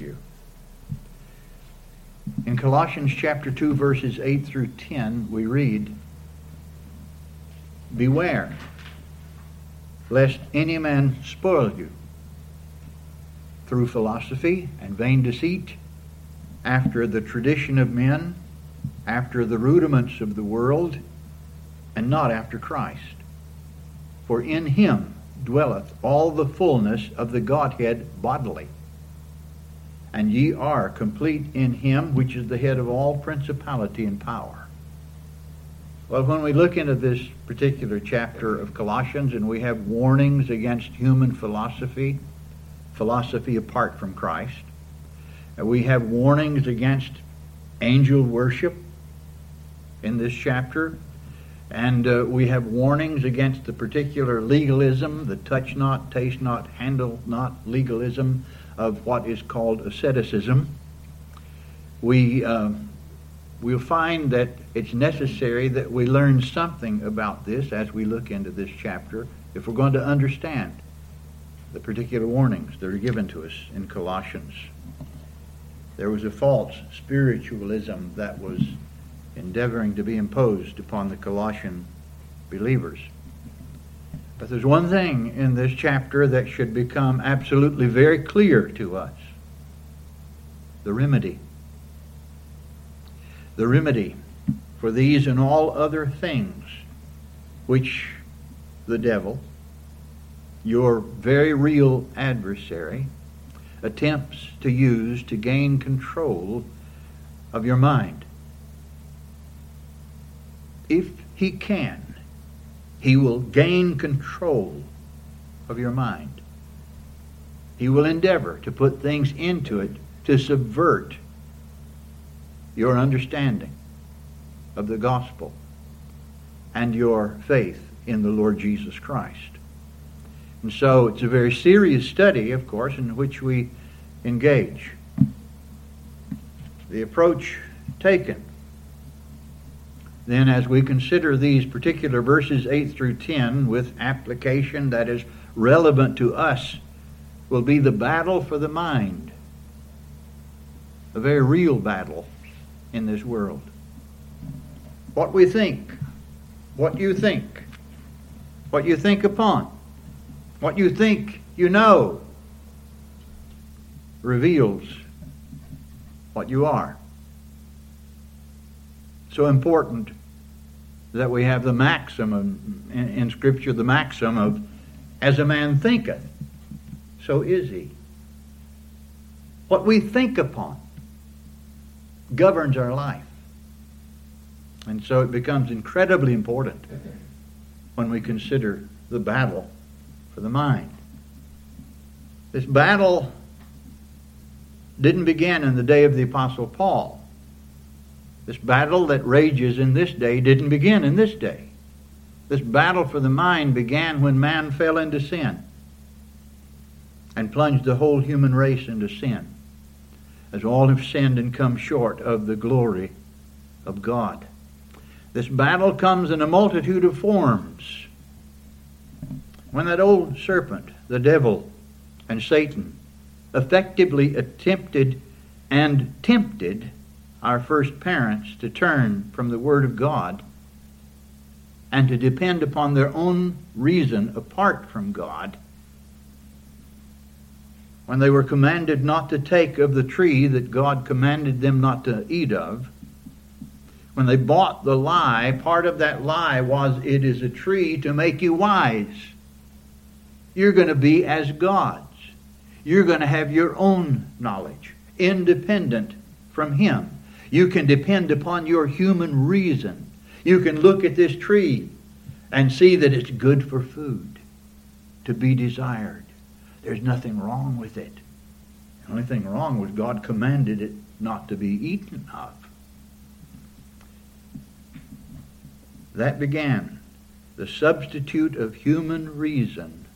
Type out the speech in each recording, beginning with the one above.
you. In Colossians chapter 2, verses 8 through 10, we read, Beware, lest any man spoil you through philosophy and vain deceit, after the tradition of men, after the rudiments of the world, and not after Christ. For in him dwelleth all the fullness of the Godhead bodily and ye are complete in him which is the head of all principality and power. Well, when we look into this particular chapter of Colossians and we have warnings against human philosophy, philosophy apart from Christ, and we have warnings against angel worship in this chapter, and uh, we have warnings against the particular legalism, the touch not, taste not, handle not legalism of what is called asceticism, we uh, we'll find that it's necessary that we learn something about this as we look into this chapter if we're going to understand the particular warnings that are given to us in Colossians. There was a false spiritualism that was endeavoring to be imposed upon the Colossian believers. But there's one thing in this chapter that should become absolutely very clear to us the remedy. The remedy for these and all other things which the devil, your very real adversary, attempts to use to gain control of your mind. If he can, he will gain control of your mind. He will endeavor to put things into it to subvert your understanding of the gospel and your faith in the Lord Jesus Christ. And so it's a very serious study, of course, in which we engage. The approach taken then as we consider these particular verses 8 through 10 with application that is relevant to us, will be the battle for the mind. A very real battle in this world. What we think, what you think, what you think upon, what you think you know, reveals what you are so important that we have the maxim of, in, in Scripture, the maxim of, as a man thinketh, so is he. What we think upon governs our life. And so it becomes incredibly important when we consider the battle for the mind. This battle didn't begin in the day of the Apostle Paul. This battle that rages in this day didn't begin in this day. This battle for the mind began when man fell into sin and plunged the whole human race into sin, as all have sinned and come short of the glory of God. This battle comes in a multitude of forms. When that old serpent, the devil, and Satan effectively attempted and tempted our first parents to turn from the Word of God and to depend upon their own reason apart from God. When they were commanded not to take of the tree that God commanded them not to eat of, when they bought the lie, part of that lie was it is a tree to make you wise. You're going to be as gods. You're going to have your own knowledge, independent from Him. You can depend upon your human reason. You can look at this tree and see that it's good for food, to be desired. There's nothing wrong with it. The only thing wrong was God commanded it not to be eaten of. That began the substitute of human reason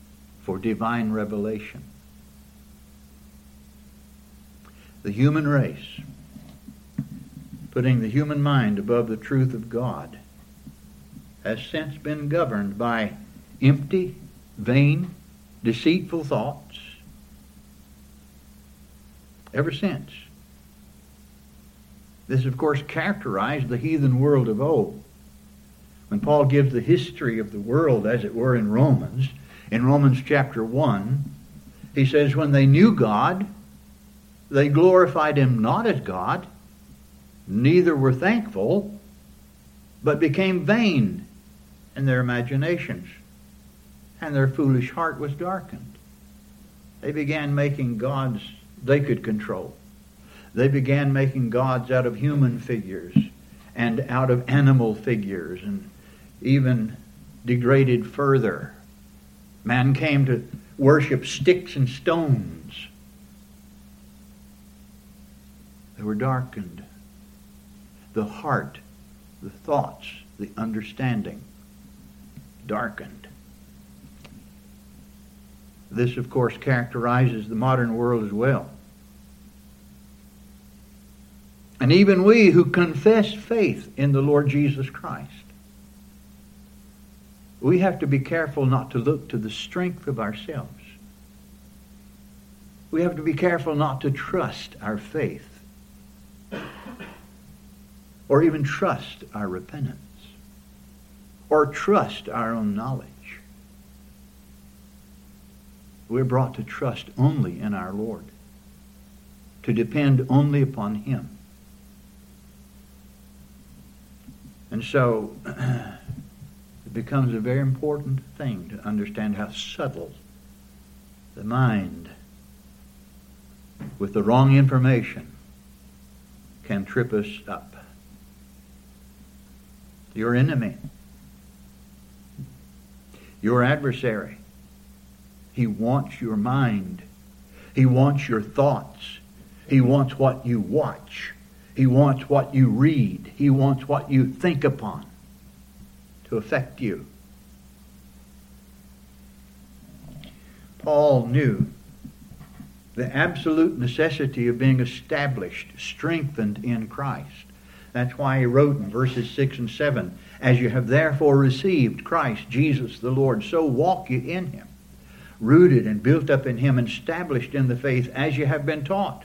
for divine revelation. The human race putting the human mind above the truth of God, has since been governed by empty, vain, deceitful thoughts, ever since. This, of course, characterized the heathen world of old. When Paul gives the history of the world, as it were, in Romans, in Romans chapter 1, he says, When they knew God, they glorified him not as God, neither were thankful, but became vain in their imaginations, and their foolish heart was darkened. They began making gods they could control. They began making gods out of human figures and out of animal figures and even degraded further. Man came to worship sticks and stones. They were darkened. The heart, the thoughts, the understanding darkened. This, of course, characterizes the modern world as well. And even we who confess faith in the Lord Jesus Christ, we have to be careful not to look to the strength of ourselves. We have to be careful not to trust our faith or even trust our repentance or trust our own knowledge. We're brought to trust only in our Lord, to depend only upon Him. And so it becomes a very important thing to understand how subtle the mind, with the wrong information, can trip us up. Your enemy, your adversary, he wants your mind. He wants your thoughts. He wants what you watch. He wants what you read. He wants what you think upon to affect you. Paul knew the absolute necessity of being established, strengthened in Christ. That's why he wrote in verses 6 and 7 As you have therefore received Christ Jesus the Lord, so walk you in him, rooted and built up in him, and established in the faith as you have been taught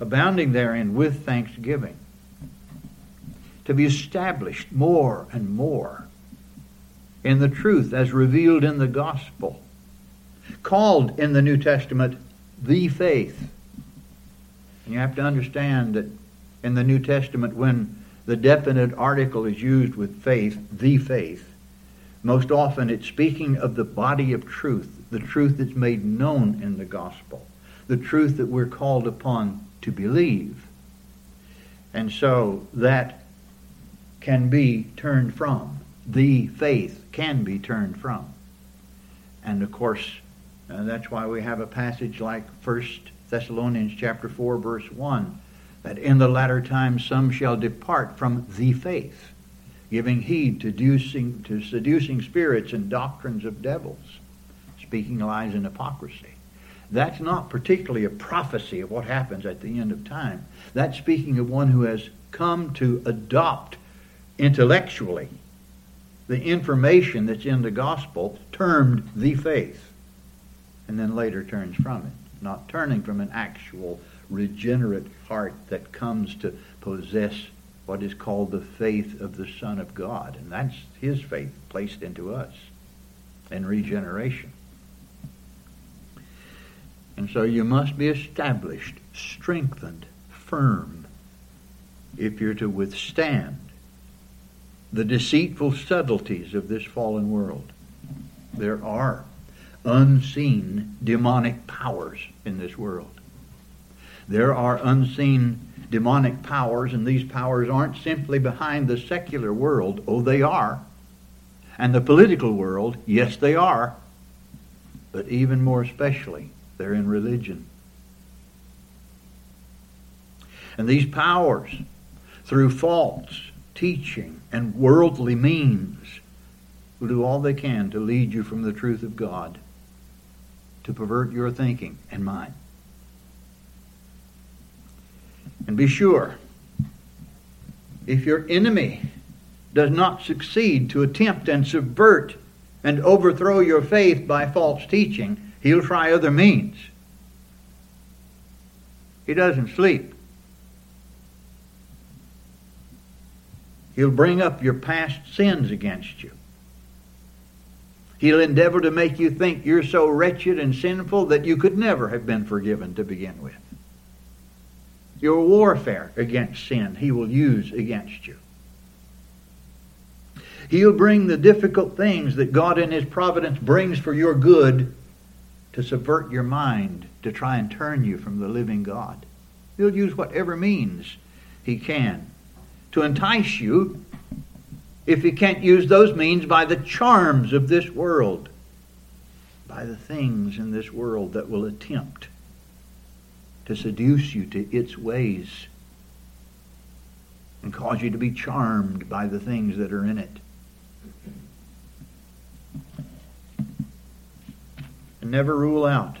abounding therein with thanksgiving. To be established more and more in the truth as revealed in the gospel. Called in the New Testament the faith. And you have to understand that in the New Testament, when the definite article is used with faith, the faith, most often it's speaking of the body of truth, the truth that's made known in the gospel, the truth that we're called upon to believe. And so that can be turned from. The faith can be turned from. And of course, uh, that's why we have a passage like 1 Thessalonians chapter 4 verse 1 that in the latter times some shall depart from the faith, giving heed to seducing, to seducing spirits and doctrines of devils, speaking lies and hypocrisy. That's not particularly a prophecy of what happens at the end of time. That's speaking of one who has come to adopt intellectually the information that's in the gospel, termed the faith, and then later turns from it. Not turning from an actual regenerate heart that comes to possess what is called the faith of the Son of God. And that's his faith placed into us in regeneration. And so you must be established, strengthened, firm, if you're to withstand the deceitful subtleties of this fallen world. There are unseen demonic powers in this world. There are unseen demonic powers, and these powers aren't simply behind the secular world. Oh, they are. And the political world, yes, they are. But even more especially they're in religion. And these powers, through false teaching and worldly means, will do all they can to lead you from the truth of God, to pervert your thinking and mine. And be sure, if your enemy does not succeed to attempt and subvert and overthrow your faith by false teaching, He'll try other means. He doesn't sleep. He'll bring up your past sins against you. He'll endeavor to make you think you're so wretched and sinful that you could never have been forgiven to begin with. Your warfare against sin, he will use against you. He'll bring the difficult things that God in his providence brings for your good to subvert your mind, to try and turn you from the living God. He'll use whatever means he can to entice you if he can't use those means by the charms of this world, by the things in this world that will attempt to seduce you to its ways and cause you to be charmed by the things that are in it. And never rule out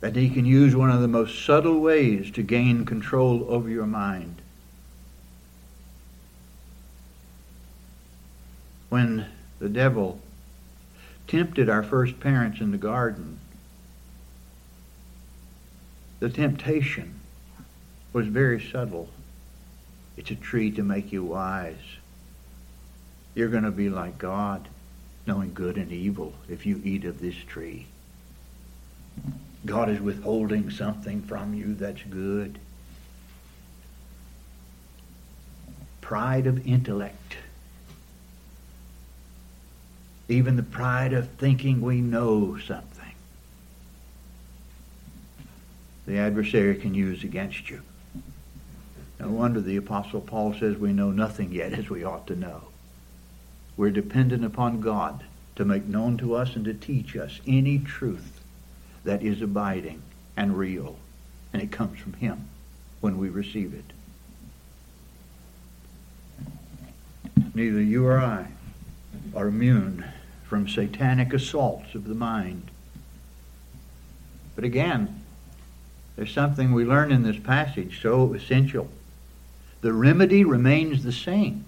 that he can use one of the most subtle ways to gain control over your mind. when the devil tempted our first parents in the garden, the temptation was very subtle. It's a tree to make you wise. You're going to be like God, knowing good and evil if you eat of this tree. God is withholding something from you that's good. Pride of intellect even the pride of thinking we know something. The adversary can use against you. No wonder the Apostle Paul says we know nothing yet as we ought to know. We're dependent upon God to make known to us and to teach us any truth that is abiding and real. And it comes from Him when we receive it. Neither you or I are immune from satanic assaults of the mind. But again, there's something we learn in this passage so essential. The remedy remains the same.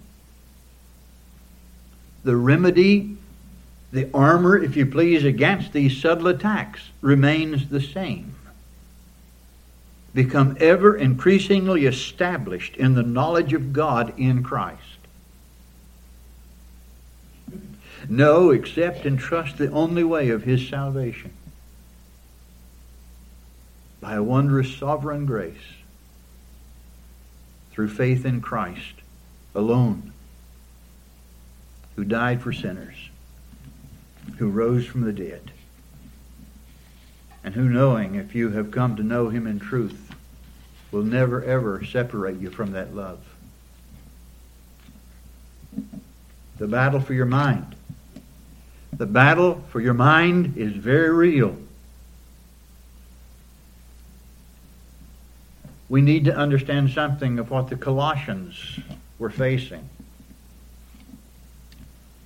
The remedy, the armor, if you please, against these subtle attacks remains the same. Become ever increasingly established in the knowledge of God in Christ. Know, accept, and trust the only way of his salvation. By a wondrous sovereign grace, through faith in Christ alone, who died for sinners, who rose from the dead, and who, knowing if you have come to know him in truth, will never ever separate you from that love. The battle for your mind the battle for your mind is very real. We need to understand something of what the Colossians were facing.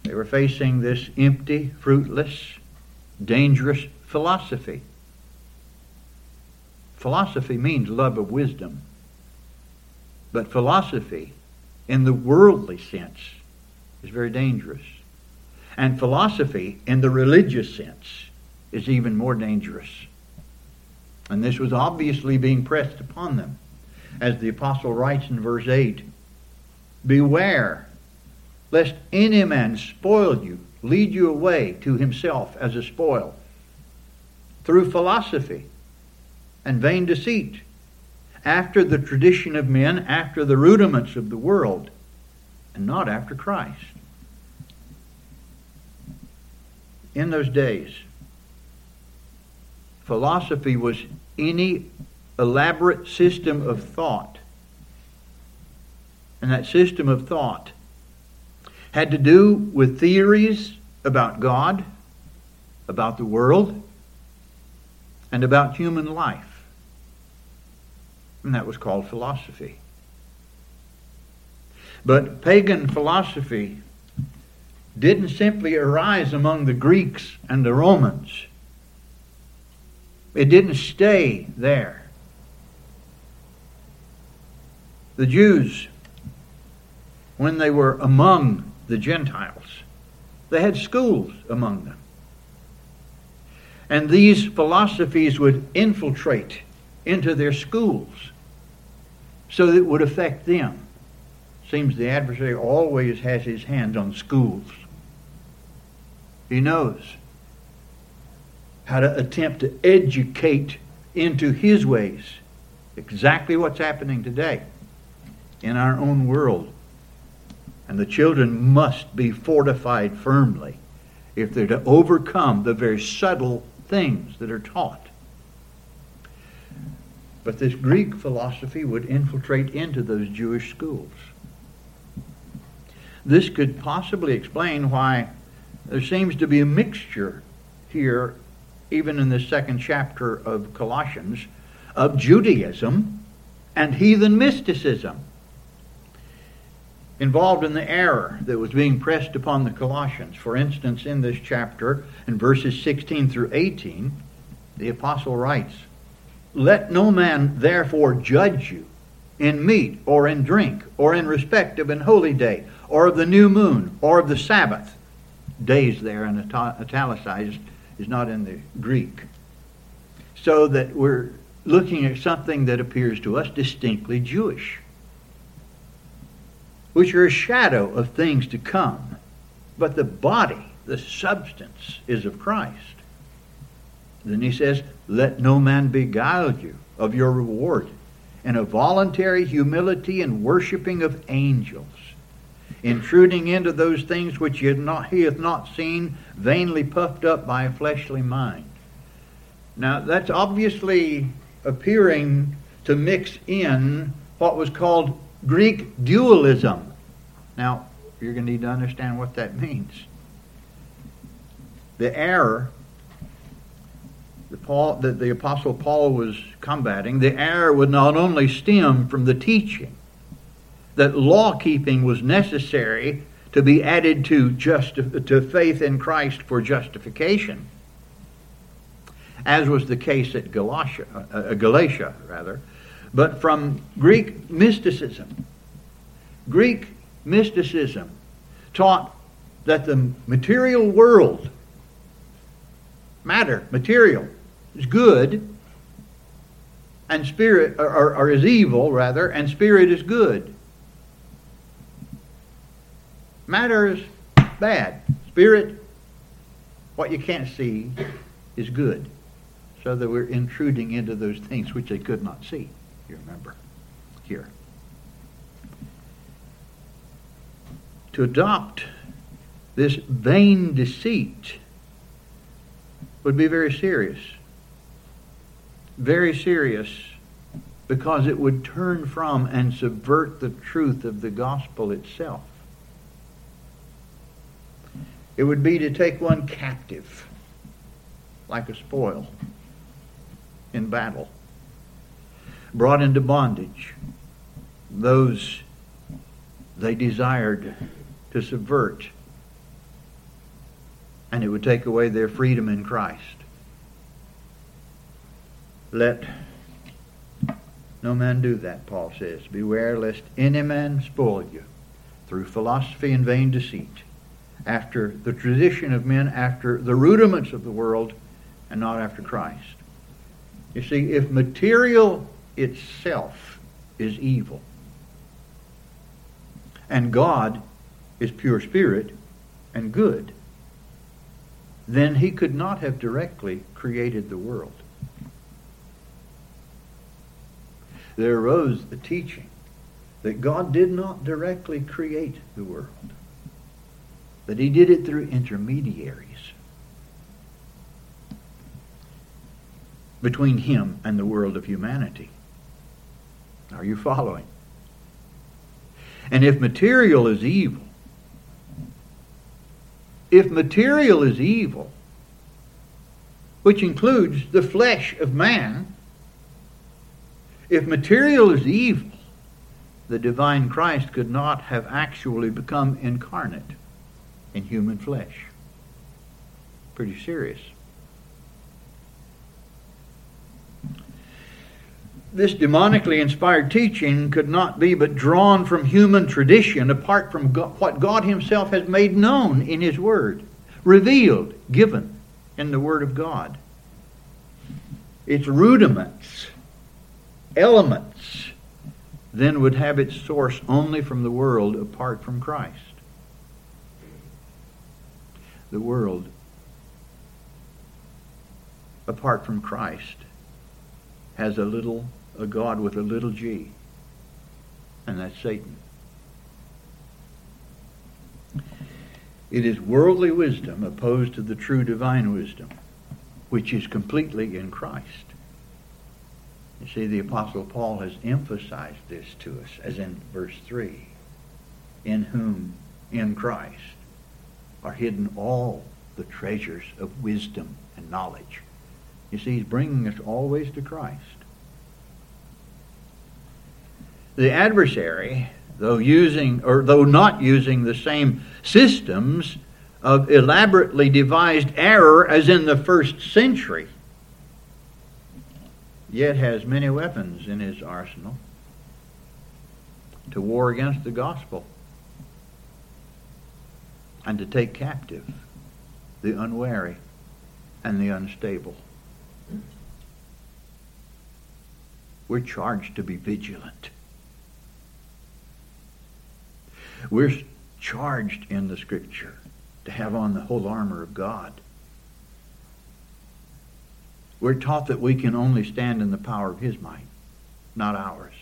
They were facing this empty, fruitless, dangerous philosophy. Philosophy means love of wisdom. But philosophy, in the worldly sense, is very dangerous. And philosophy, in the religious sense, is even more dangerous. And this was obviously being pressed upon them. As the apostle writes in verse 8 Beware lest any man spoil you, lead you away to himself as a spoil, through philosophy and vain deceit, after the tradition of men, after the rudiments of the world, and not after Christ. in those days, philosophy was any elaborate system of thought. And that system of thought had to do with theories about God, about the world, and about human life. And that was called philosophy. But pagan philosophy didn't simply arise among the Greeks and the Romans. It didn't stay there. The Jews, when they were among the Gentiles, they had schools among them. And these philosophies would infiltrate into their schools so that it would affect them. Seems the adversary always has his hands on schools. He knows how to attempt to educate into his ways. Exactly what's happening today in our own world. And the children must be fortified firmly if they're to overcome the very subtle things that are taught. But this Greek philosophy would infiltrate into those Jewish schools. This could possibly explain why there seems to be a mixture here, even in the second chapter of Colossians, of Judaism and heathen mysticism involved in the error that was being pressed upon the Colossians. For instance, in this chapter, in verses 16 through 18, the apostle writes, Let no man therefore judge you in meat or in drink or in respect of an holy day or of the new moon or of the Sabbath. Days there and italicized is not in the Greek. So that we're looking at something that appears to us distinctly Jewish which are a shadow of things to come. But the body, the substance, is of Christ. Then he says, Let no man beguile you of your reward in a voluntary humility and worshiping of angels, intruding into those things which he, not, he hath not seen, vainly puffed up by a fleshly mind. Now, that's obviously appearing to mix in what was called Greek dualism. Now, you're going to need to understand what that means. The error Paul, that the Apostle Paul was combating, the error would not only stem from the teaching that law keeping was necessary to be added to, justi- to faith in Christ for justification, as was the case at Galatia, uh, Galatia rather, but from Greek mysticism. Greek mysticism taught that the material world, matter, material, is good, and spirit, or, or is evil, rather, and spirit is good. Matter is bad. Spirit, what you can't see, is good. So that we're intruding into those things which they could not see. You remember here. To adopt this vain deceit would be very serious. Very serious because it would turn from and subvert the truth of the gospel itself. It would be to take one captive like a spoil in battle brought into bondage those they desired to subvert, and it would take away their freedom in Christ. Let no man do that, Paul says. Beware lest any man spoil you through philosophy and vain deceit, after the tradition of men, after the rudiments of the world, and not after Christ. You see, if material itself is evil. And God is pure spirit and good. Then he could not have directly created the world. There arose the teaching that God did not directly create the world, that he did it through intermediaries between him and the world of humanity. Are you following? And if material is evil, if material is evil, which includes the flesh of man, if material is evil, the divine Christ could not have actually become incarnate in human flesh. Pretty serious. this demonically inspired teaching could not be but drawn from human tradition apart from God, what God Himself has made known in His Word, revealed, given in the Word of God. its rudiments, elements, then would have its source only from the world apart from Christ. The world apart from Christ has a little a God with a little g, and that's Satan. It is worldly wisdom opposed to the true divine wisdom, which is completely in Christ. You see, the Apostle Paul has emphasized this to us, as in verse 3 In whom, in Christ, are hidden all the treasures of wisdom and knowledge. You see, he's bringing us always to Christ. The adversary, though using or though not using the same systems of elaborately devised error as in the first century, yet has many weapons in his arsenal to war against the gospel and to take captive the unwary and the unstable. We're charged to be vigilant. We're charged in the Scripture to have on the whole armor of God. We're taught that we can only stand in the power of His might, not ours.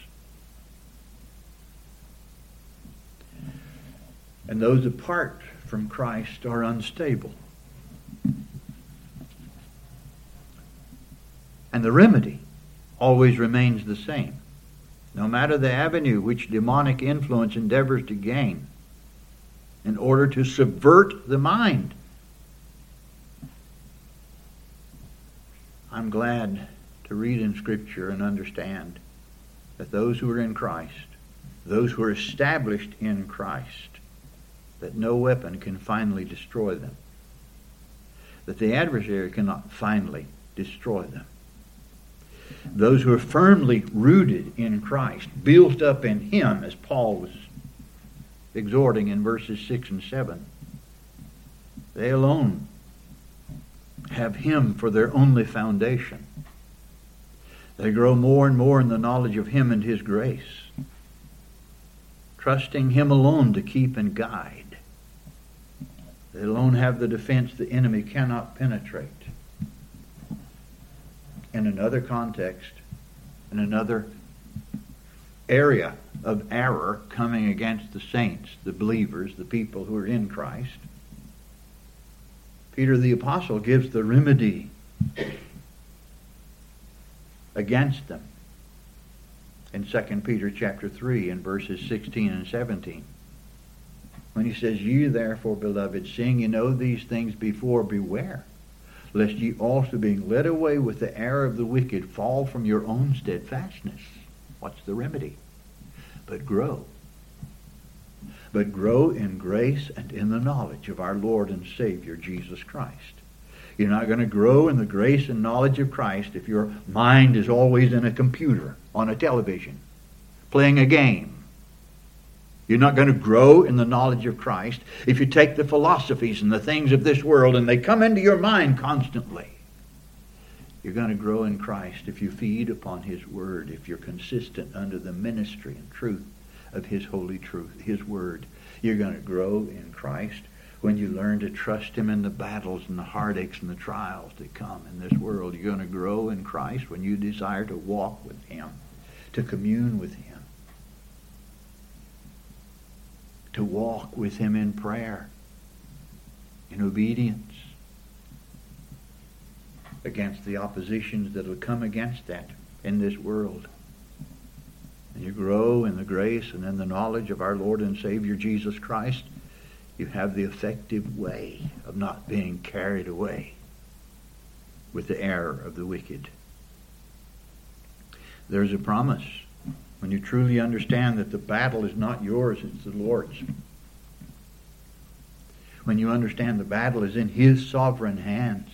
And those apart from Christ are unstable. And the remedy always remains the same no matter the avenue which demonic influence endeavors to gain, in order to subvert the mind. I'm glad to read in Scripture and understand that those who are in Christ, those who are established in Christ, that no weapon can finally destroy them, that the adversary cannot finally destroy them those who are firmly rooted in Christ, built up in Him, as Paul was exhorting in verses 6 and 7. They alone have Him for their only foundation. They grow more and more in the knowledge of Him and His grace, trusting Him alone to keep and guide. They alone have the defense the enemy cannot penetrate in another context, in another area of error coming against the saints, the believers, the people who are in Christ. Peter the apostle gives the remedy against them in 2 Peter chapter 3 in verses 16 and 17. When he says, You therefore, beloved, seeing you know these things before, beware lest ye also being led away with the error of the wicked fall from your own steadfastness. What's the remedy? But grow. But grow in grace and in the knowledge of our Lord and Savior Jesus Christ. You're not going to grow in the grace and knowledge of Christ if your mind is always in a computer, on a television, playing a game you're not going to grow in the knowledge of Christ if you take the philosophies and the things of this world and they come into your mind constantly. You're going to grow in Christ if you feed upon His Word, if you're consistent under the ministry and truth of His holy truth, His Word. You're going to grow in Christ when you learn to trust Him in the battles and the heartaches and the trials that come in this world. You're going to grow in Christ when you desire to walk with Him, to commune with Him to walk with Him in prayer, in obedience, against the oppositions that will come against that in this world. And you grow in the grace and in the knowledge of our Lord and Savior Jesus Christ, you have the effective way of not being carried away with the error of the wicked. There's a promise when you truly understand that the battle is not yours, it's the Lord's. When you understand the battle is in His sovereign hands.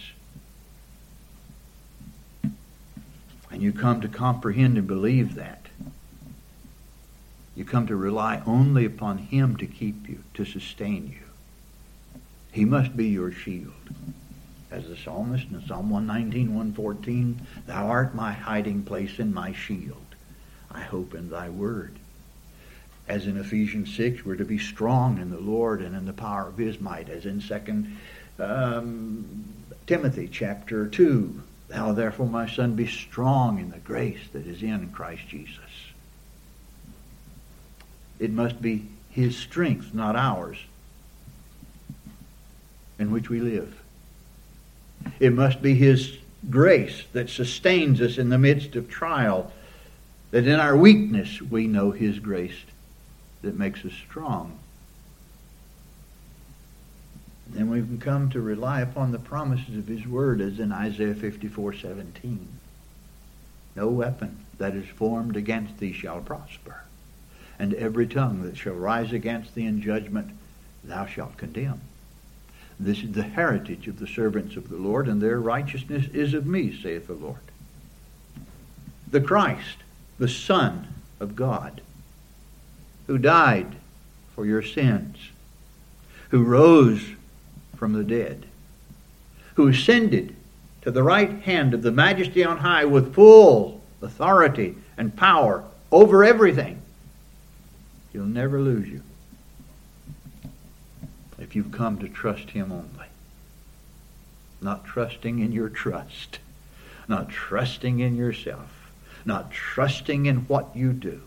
And you come to comprehend and believe that. You come to rely only upon Him to keep you, to sustain you. He must be your shield. as the psalmist in Psalm 119, 114, Thou art my hiding place and my shield. I hope in thy word. As in Ephesians 6, we're to be strong in the Lord and in the power of his might. As in 2 um, Timothy chapter 2, Thou therefore, my son, be strong in the grace that is in Christ Jesus. It must be his strength, not ours, in which we live. It must be His grace that sustains us in the midst of trial, that in our weakness we know His grace that makes us strong. Then we can come to rely upon the promises of His Word as in Isaiah 54 17. No weapon that is formed against thee shall prosper, and every tongue that shall rise against thee in judgment thou shalt condemn. This is the heritage of the servants of the Lord, and their righteousness is of me, saith the Lord. The Christ, the Son of God, who died for your sins, who rose from the dead, who ascended to the right hand of the majesty on high with full authority and power over everything. He'll never lose you if you've come to trust Him only. Not trusting in your trust, not trusting in yourself, not trusting in what you do,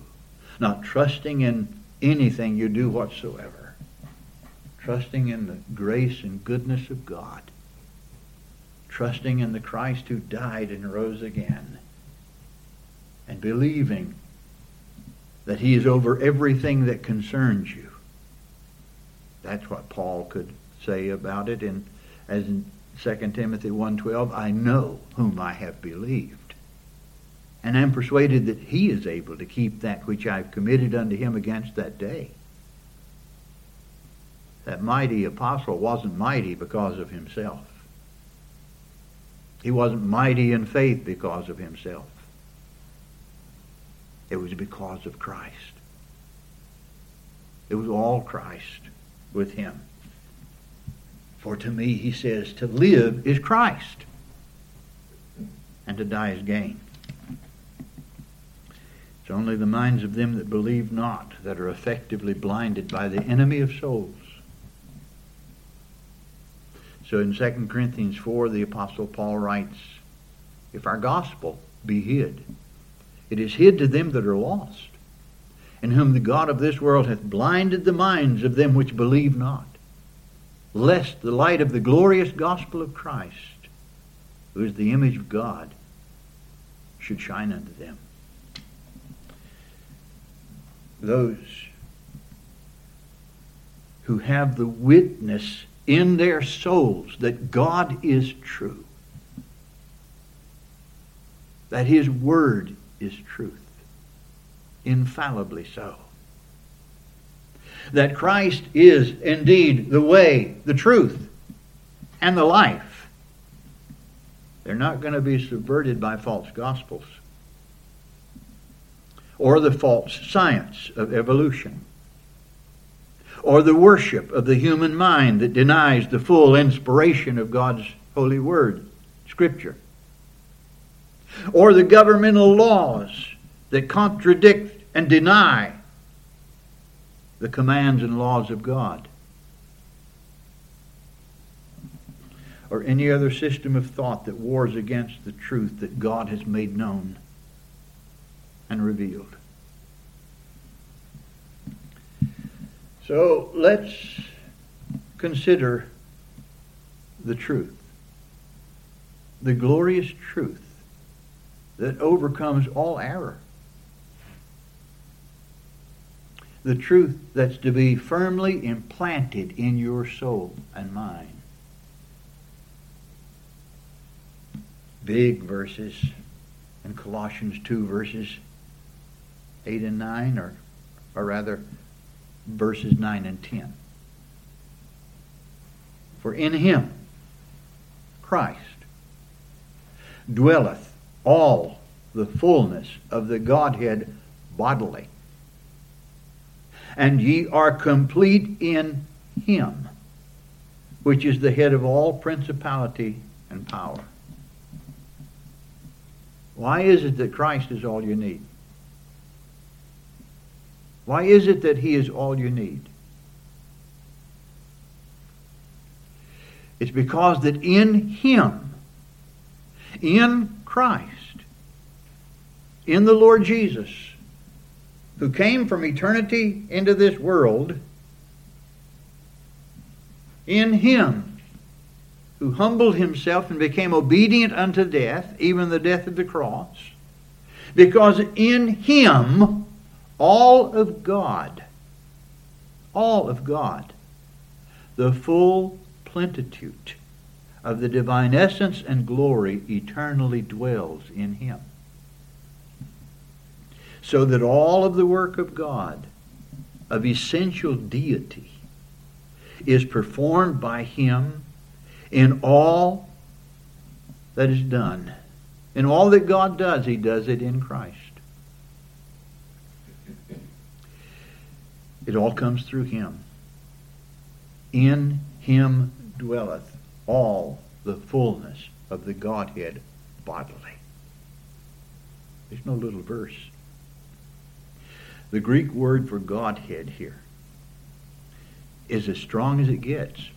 not trusting in anything you do whatsoever, trusting in the grace and goodness of God, trusting in the Christ who died and rose again, and believing that He is over everything that concerns you. That's what Paul could say about it in as in 2 Timothy 1:12, I know whom I have believed, and am persuaded that he is able to keep that which I have committed unto him against that day. That mighty apostle wasn't mighty because of himself. He wasn't mighty in faith because of himself. It was because of Christ. It was all Christ with him. For to me, he says, to live is Christ, and to die is gain. It's only the minds of them that believe not that are effectively blinded by the enemy of souls. So in 2 Corinthians 4, the Apostle Paul writes, If our gospel be hid, it is hid to them that are lost in whom the God of this world hath blinded the minds of them which believe not, lest the light of the glorious gospel of Christ, who is the image of God, should shine unto them. Those who have the witness in their souls that God is true, that His Word is truth infallibly so. That Christ is indeed the way, the truth, and the life. They're not going to be subverted by false gospels or the false science of evolution or the worship of the human mind that denies the full inspiration of God's holy word, Scripture, or the governmental laws that contradict and deny the commands and laws of God. Or any other system of thought that wars against the truth that God has made known and revealed. So let's consider the truth, the glorious truth that overcomes all error. the truth that's to be firmly implanted in your soul and mind. Big verses in Colossians 2, verses 8 and 9, or, or rather, verses 9 and 10. For in him, Christ, dwelleth all the fullness of the Godhead bodily and ye are complete in him, which is the head of all principality and power. Why is it that Christ is all you need? Why is it that he is all you need? It's because that in him, in Christ, in the Lord Jesus, who came from eternity into this world, in him, who humbled himself and became obedient unto death, even the death of the cross, because in him all of God, all of God, the full plenitude of the divine essence and glory eternally dwells in him so that all of the work of God, of essential deity, is performed by Him in all that is done. In all that God does, He does it in Christ. It all comes through Him. In Him dwelleth all the fullness of the Godhead bodily. There's no little verse. The Greek word for Godhead here is as strong as it gets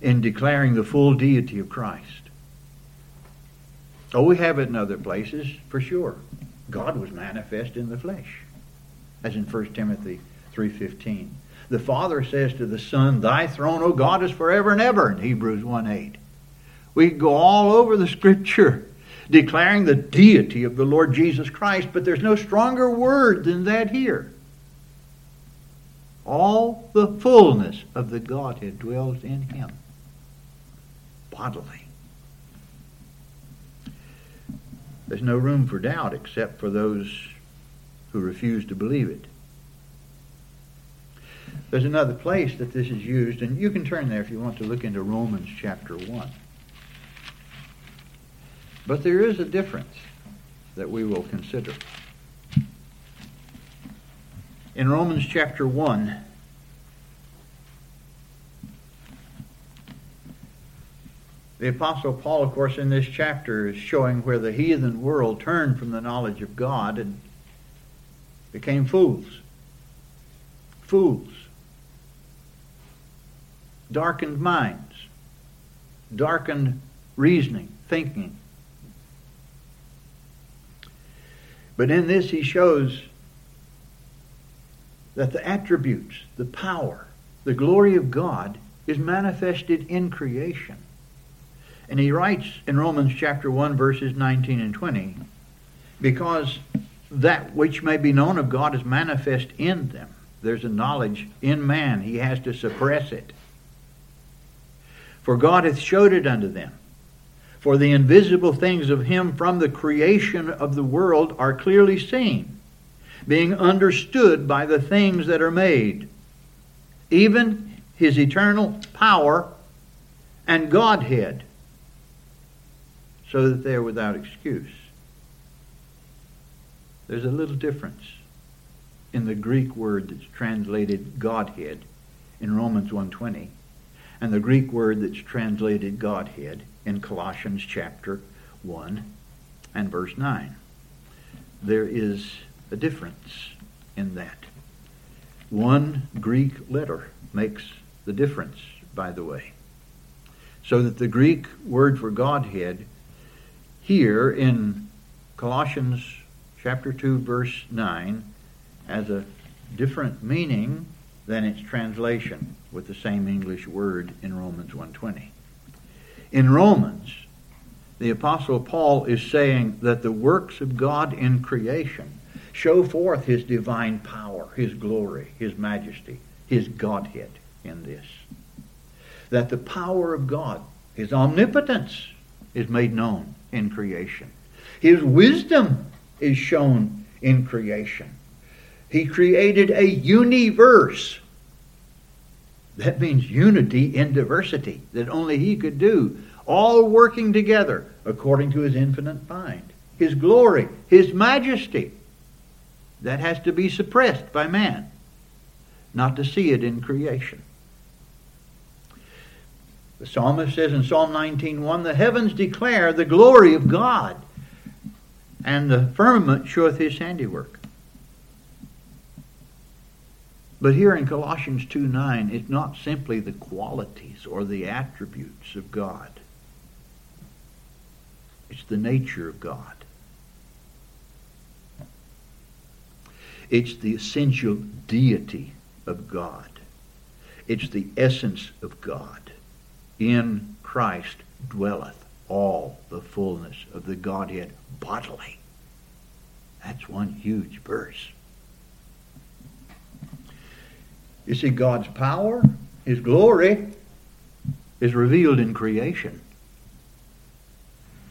in declaring the full deity of Christ. Oh, we have it in other places, for sure. God was manifest in the flesh, as in 1 Timothy 3.15. The Father says to the Son, Thy throne, O God, is forever and ever, in Hebrews 1.8. We go all over the Scripture declaring the deity of the Lord Jesus Christ, but there's no stronger word than that here. All the fullness of the Godhead dwells in him bodily. There's no room for doubt except for those who refuse to believe it. There's another place that this is used, and you can turn there if you want to look into Romans chapter 1. But there is a difference that we will consider. In Romans chapter 1, the Apostle Paul, of course, in this chapter is showing where the heathen world turned from the knowledge of God and became fools. Fools. Darkened minds. Darkened reasoning, thinking. But in this, he shows that the attributes, the power, the glory of God is manifested in creation. And he writes in Romans chapter 1, verses 19 and 20, because that which may be known of God is manifest in them. There's a knowledge in man, he has to suppress it. For God hath showed it unto them. For the invisible things of him from the creation of the world are clearly seen, being understood by the things that are made, even his eternal power and Godhead, so that they are without excuse. There's a little difference in the Greek word that's translated Godhead in Romans 1:20 and the Greek word that's translated Godhead in Colossians chapter 1 and verse 9. There is a difference in that. One Greek letter makes the difference, by the way. So that the Greek word for Godhead here in Colossians chapter 2 verse 9 has a different meaning than its translation with the same English word in Romans 1:20. In Romans, the Apostle Paul is saying that the works of God in creation show forth his divine power, his glory, his majesty, his Godhead in this. That the power of God, his omnipotence, is made known in creation. His wisdom is shown in creation. He created a universe that means unity in diversity that only He could do, all working together according to His infinite mind. His glory, His majesty. That has to be suppressed by man, not to see it in creation. The psalmist says in Psalm 19:1, "The heavens declare the glory of God, and the firmament showeth his handiwork." But here in Colossians 2:9, it's not simply the qualities or the attributes of God. It's the nature of God. It's the essential deity of God. It's the essence of God. In Christ dwelleth all the fullness of the Godhead bodily. That's one huge verse. You see, God's power, His glory, is revealed in creation,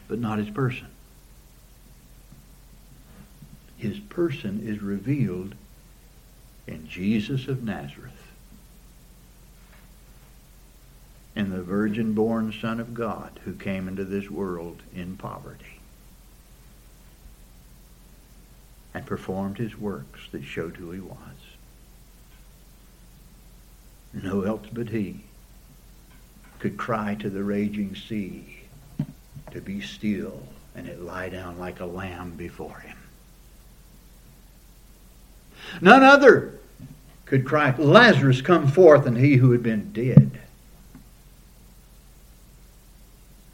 but not His person. His person is revealed in Jesus of Nazareth, in the virgin born Son of God who came into this world in poverty and performed his works that showed who he was. No else but he could cry to the raging sea to be still and it lie down like a lamb before him. None other could cry, Lazarus, come forth, and he who had been dead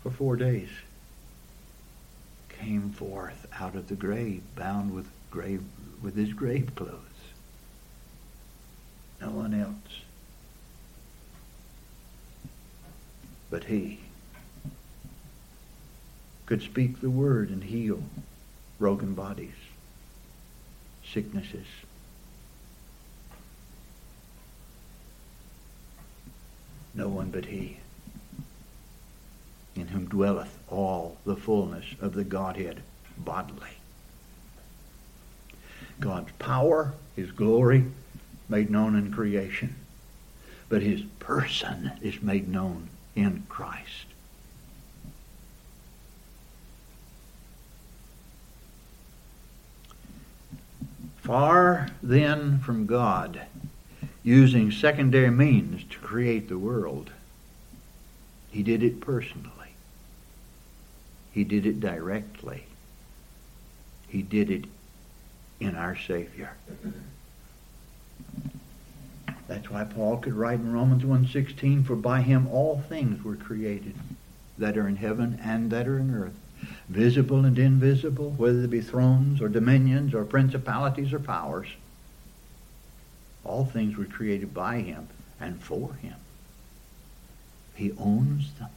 for four days came forth out of the grave, bound with grave with his grave clothes. No one else. But he could speak the word and heal broken bodies, sicknesses, no one but he, in whom dwelleth all the fullness of the Godhead bodily. God's power, his glory, made known in creation, but his person is made known in Christ. Far then from God using secondary means to create the world. He did it personally. He did it directly. He did it in our Savior. That's why Paul could write in Romans 1.16, For by him all things were created that are in heaven and that are in earth, visible and invisible, whether they be thrones or dominions or principalities or powers all things were created by him and for him. He owns them.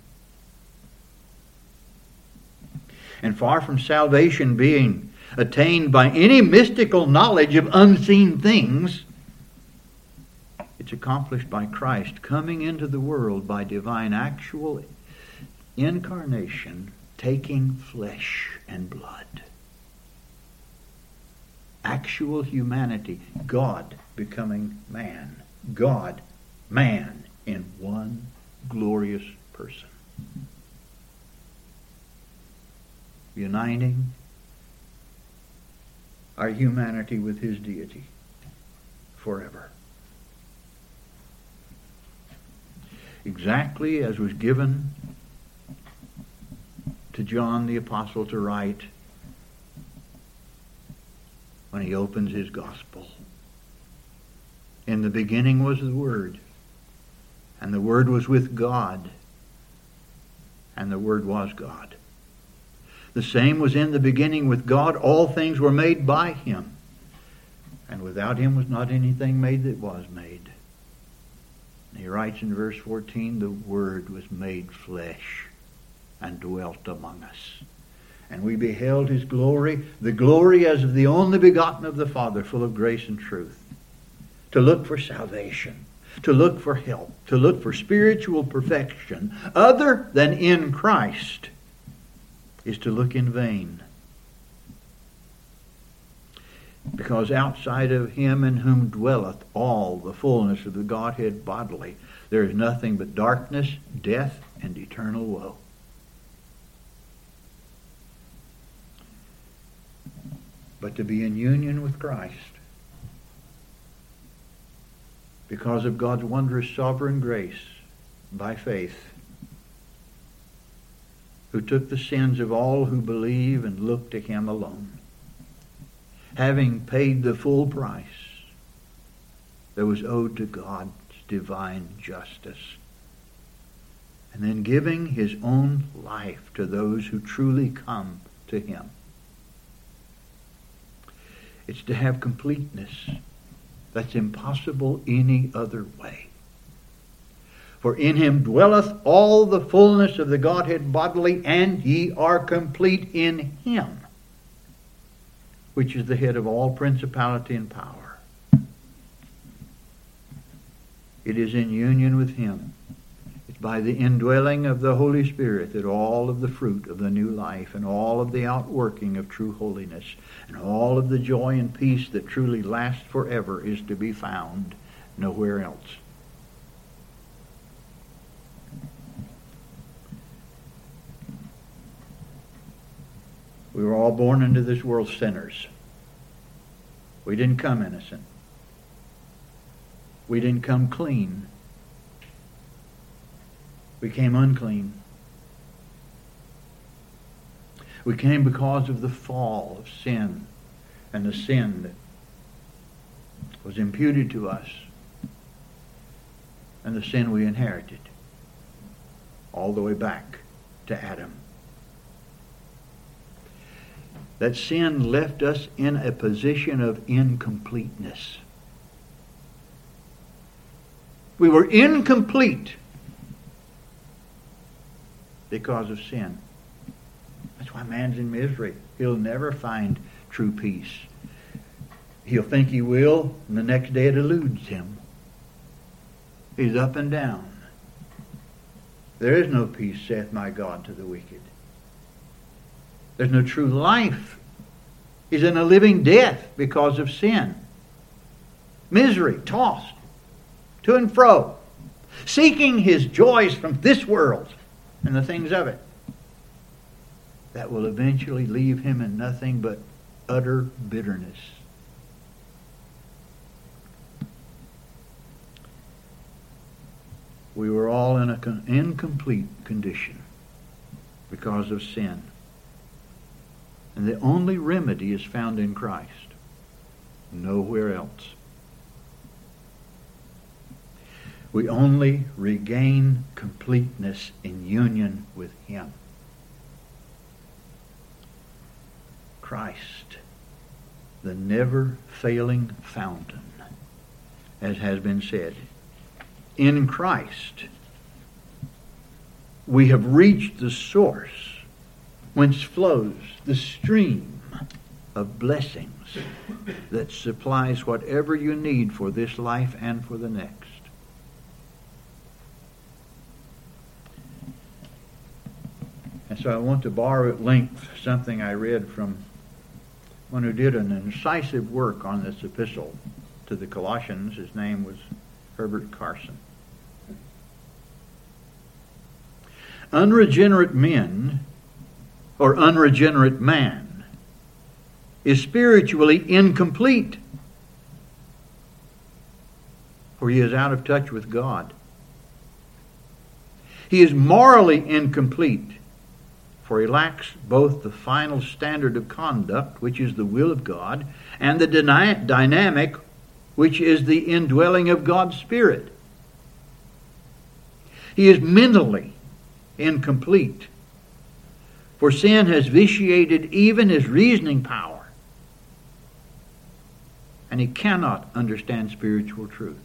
And far from salvation being attained by any mystical knowledge of unseen things, it's accomplished by Christ coming into the world by divine actual incarnation, taking flesh and blood. Actual humanity, God becoming man. God, man, in one glorious person. Uniting our humanity with his deity forever. Exactly as was given to John the Apostle to write when he opens his gospel. In the beginning was the Word, and the Word was with God, and the Word was God. The same was in the beginning with God. All things were made by him. And without him was not anything made that was made. And he writes in verse 14, the Word was made flesh and dwelt among us. And we beheld his glory, the glory as of the only begotten of the Father, full of grace and truth to look for salvation, to look for help, to look for spiritual perfection other than in Christ is to look in vain. Because outside of him in whom dwelleth all the fullness of the Godhead bodily, there is nothing but darkness, death, and eternal woe. But to be in union with Christ because of God's wondrous sovereign grace by faith who took the sins of all who believe and look to him alone. Having paid the full price that was owed to God's divine justice. And then giving his own life to those who truly come to him. It's to have completeness that's impossible any other way. For in him dwelleth all the fullness of the Godhead bodily, and ye are complete in him, which is the head of all principality and power. It is in union with him It's by the indwelling of the Holy Spirit that all of the fruit of the new life and all of the outworking of true holiness and all of the joy and peace that truly lasts forever is to be found nowhere else. We were all born into this world sinners. We didn't come innocent. We didn't come clean we came unclean. We came because of the fall of sin and the sin that was imputed to us and the sin we inherited all the way back to Adam. That sin left us in a position of incompleteness. We were incomplete because of sin. That's why man's in misery. He'll never find true peace. He'll think he will, and the next day it eludes him. He's up and down. There is no peace, saith my God, to the wicked. There's no true life. He's in a living death because of sin. Misery, tossed to and fro, seeking his joys from this world and the things of it. That will eventually leave him in nothing but utter bitterness. We were all in an incomplete condition because of sin. And the only remedy is found in Christ, nowhere else. We only regain completeness in union with Him. Christ, the never failing fountain, as has been said. In Christ, we have reached the source whence flows the stream of blessings that supplies whatever you need for this life and for the next. And so I want to borrow at length something I read from one who did an incisive work on this epistle to the Colossians. His name was Herbert Carson. Unregenerate men, or unregenerate man, is spiritually incomplete, for he is out of touch with God. He is morally incomplete for he lacks both the final standard of conduct, which is the will of God, and the dynamic, which is the indwelling of God's Spirit. He is mentally incomplete, for sin has vitiated even his reasoning power, and he cannot understand spiritual truth.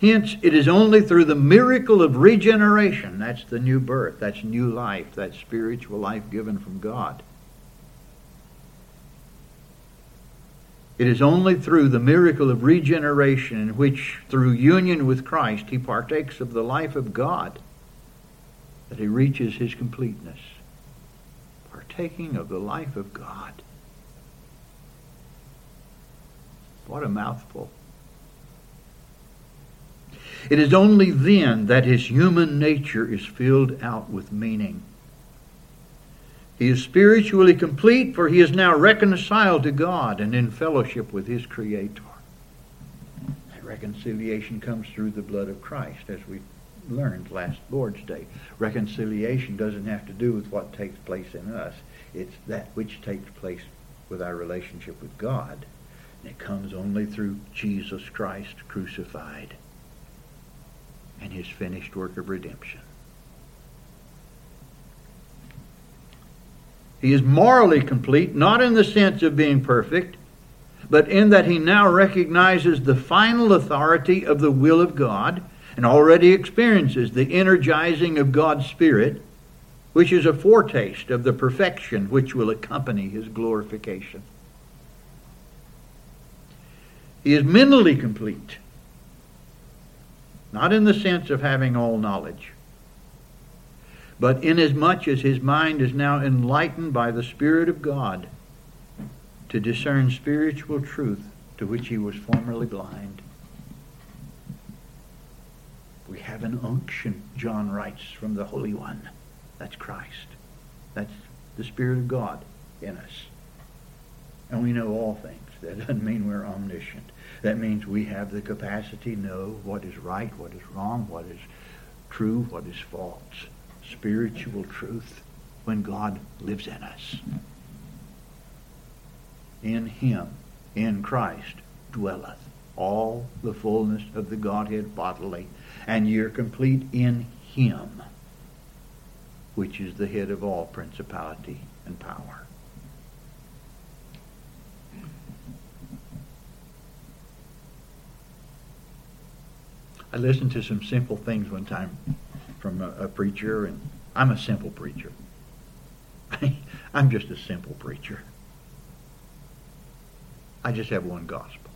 Hence, it is only through the miracle of regeneration, that's the new birth, that's new life, that spiritual life given from God. It is only through the miracle of regeneration in which, through union with Christ, he partakes of the life of God that he reaches his completeness. Partaking of the life of God. What a mouthful. It is only then that his human nature is filled out with meaning. He is spiritually complete, for he is now reconciled to God and in fellowship with his Creator. That reconciliation comes through the blood of Christ, as we learned last Lord's Day. Reconciliation doesn't have to do with what takes place in us. It's that which takes place with our relationship with God. And it comes only through Jesus Christ crucified and his finished work of redemption. He is morally complete, not in the sense of being perfect, but in that he now recognizes the final authority of the will of God and already experiences the energizing of God's Spirit, which is a foretaste of the perfection which will accompany his glorification. He is mentally complete, not in the sense of having all knowledge, but inasmuch as his mind is now enlightened by the Spirit of God to discern spiritual truth to which he was formerly blind. We have an unction, John writes, from the Holy One. That's Christ. That's the Spirit of God in us. And we know all things. That doesn't mean we're omniscient. That means we have the capacity to know what is right, what is wrong, what is true, what is false. Spiritual truth when God lives in us in him, in Christ, dwelleth all the fullness of the Godhead bodily, and you're complete in him, which is the head of all principality and power. I listened to some simple things one time from a, a preacher, and I'm a simple preacher. I'm just a simple preacher. I just have one gospel,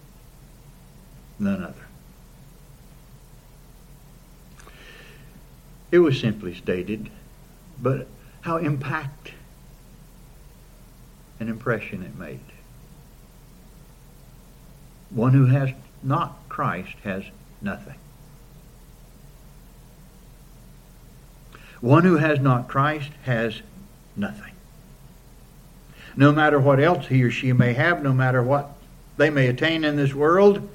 none other. It was simply stated, but how impact an impression it made. One who has not Christ has nothing. One who has not Christ has nothing. No matter what else he or she may have, no matter what they may attain in this world,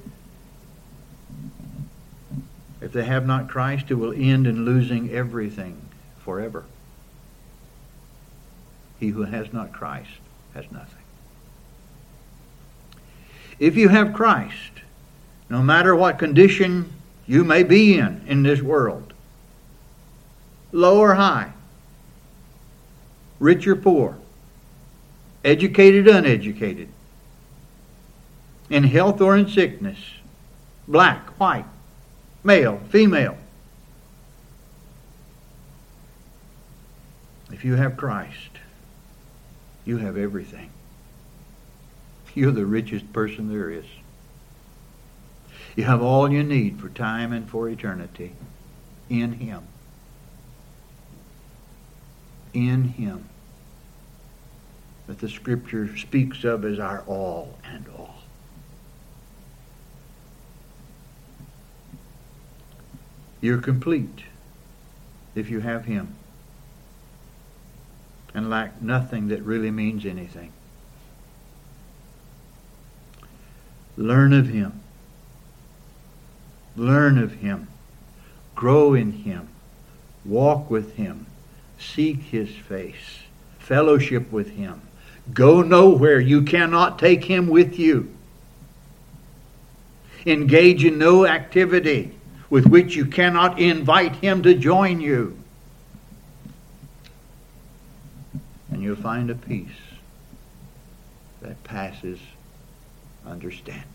if they have not Christ, it will end in losing everything forever. He who has not Christ has nothing. If you have Christ, no matter what condition you may be in in this world, low or high, rich or poor, educated, uneducated, in health or in sickness, black, white, male, female. If you have Christ, you have everything. You're the richest person there is. You have all you need for time and for eternity in Him. In Him. That the Scripture speaks of as our all and all. You're complete if you have Him and lack nothing that really means anything. Learn of Him. Learn of Him. Grow in Him. Walk with Him. Seek His face. Fellowship with Him. Go nowhere. You cannot take Him with you. Engage in no activity with which you cannot invite him to join you. And you'll find a peace that passes understanding.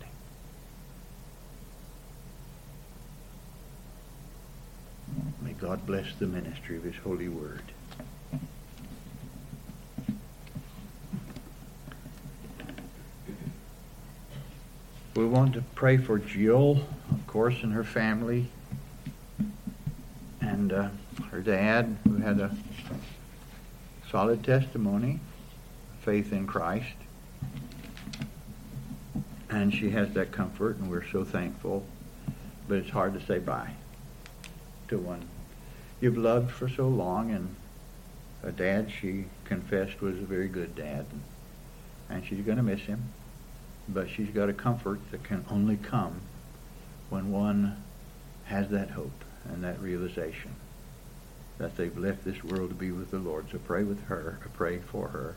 May God bless the ministry of his holy word. We want to pray for Jill, of course, and her family, and uh, her dad, who had a solid testimony, faith in Christ. And she has that comfort, and we're so thankful. But it's hard to say bye to one you've loved for so long, and a dad she confessed was a very good dad, and she's going to miss him but she's got a comfort that can only come when one has that hope and that realization that they've left this world to be with the Lord. So pray with her, pray for her.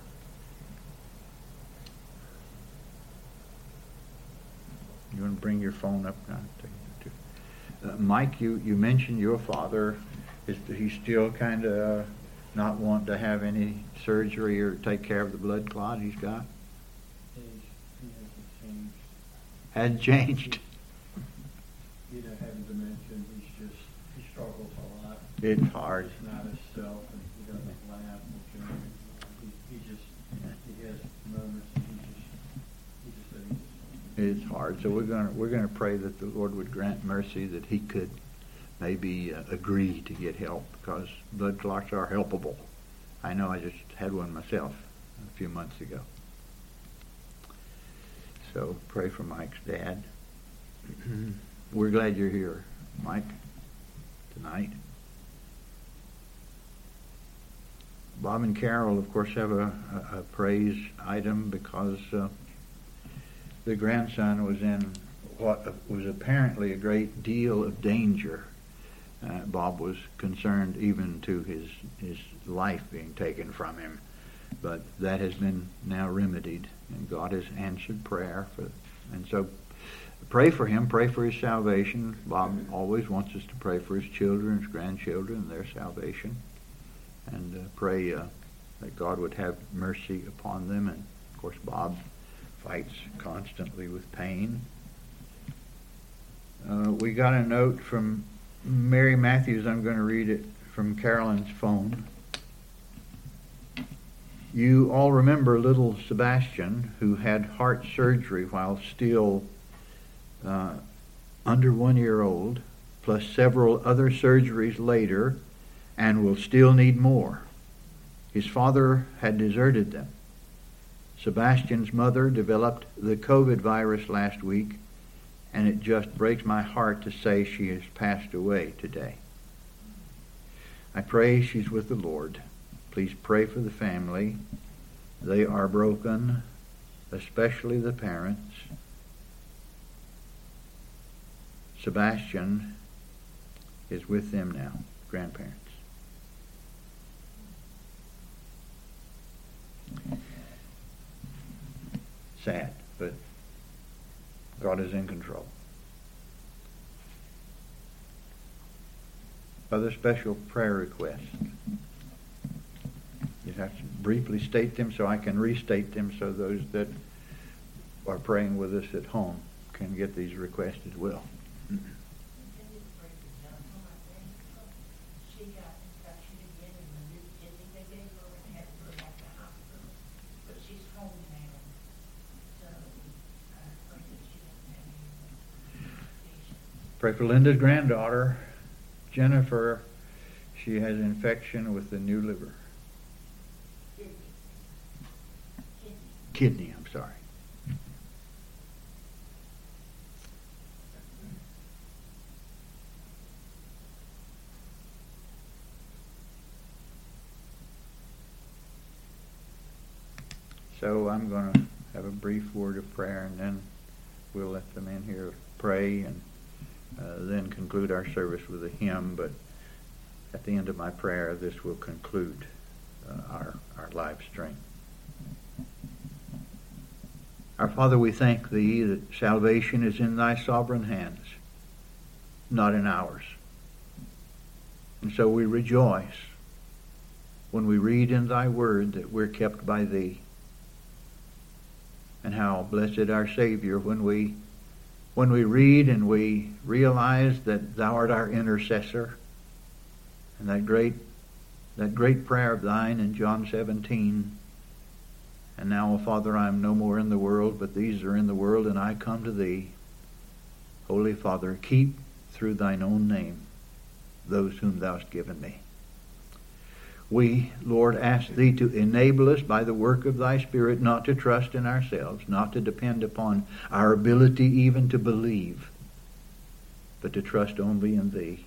You want to bring your phone up now? Uh, Mike, you, you mentioned your father. Is he still kind of not wanting to have any surgery or take care of the blood clot he's got? He, he hasn't changed. Had changed. He doesn't have dementia. He's just he struggles a lot. It's hard. He's not himself, and he doesn't laugh. And he, he just he has moments. And he just he just doesn't. It's hard. So we're gonna we're gonna pray that the Lord would grant mercy that he could maybe uh, agree to get help because blood clots are helpable. I know I just had one myself a few months ago. So pray for Mike's dad. We're glad you're here, Mike, tonight. Bob and Carol, of course, have a, a, a praise item because uh, the grandson was in what was apparently a great deal of danger. Uh, Bob was concerned even to his his life being taken from him, but that has been now remedied, and God has answered prayer for, and so pray for him, pray for his salvation. Bob always wants us to pray for his children, his grandchildren, their salvation, and uh, pray uh, that God would have mercy upon them. And of course, Bob fights constantly with pain. Uh, we got a note from Mary Matthews. I'm going to read it from Carolyn's phone. You all remember little Sebastian, who had heart surgery while still uh, under one year old, plus several other surgeries later, and will still need more. His father had deserted them. Sebastian's mother developed the COVID virus last week, and it just breaks my heart to say she has passed away today. I pray she's with the Lord. Please pray for the family. They are broken, especially the parents. Sebastian is with them now, grandparents. Sad, but God is in control. Other special prayer requests. You have to briefly state them so I can restate them so those that are praying with us at home can get these requests as well. Pray for Linda's granddaughter, Jennifer. She has infection with the new liver. Kidney, I'm sorry. So I'm going to have a brief word of prayer and then we'll let them in here pray and uh, then conclude our service with a hymn. But at the end of my prayer, this will conclude uh, our, our live stream. Our Father, we thank Thee that salvation is in Thy sovereign hands, not in ours. And so we rejoice when we read in Thy Word that we're kept by Thee and how blessed our Savior when we when we read and we realize that thou art our intercessor and that great that great prayer of thine in John 17 and now, O Father, I am no more in the world, but these are in the world, and I come to thee. Holy Father, keep through thine own name those whom thou hast given me. We, Lord, ask Thee to enable us by the work of Thy Spirit not to trust in ourselves, not to depend upon our ability even to believe, but to trust only in Thee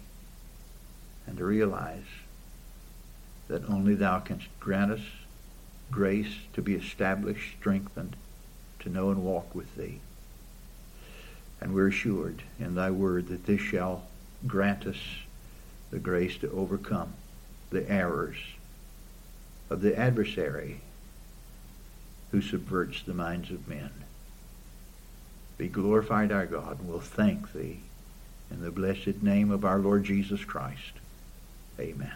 and to realize that only Thou canst grant us grace to be established, strengthened, to know and walk with Thee. And we're assured in Thy Word that this shall grant us the grace to overcome the errors of the adversary who subverts the minds of men. Be glorified, our God, and we'll thank thee in the blessed name of our Lord Jesus Christ. Amen.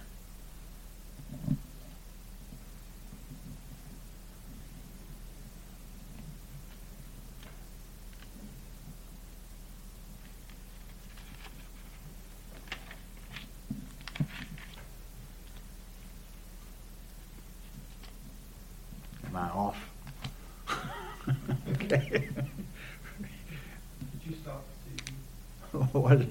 Am I off? okay. Did you stop the CD? What?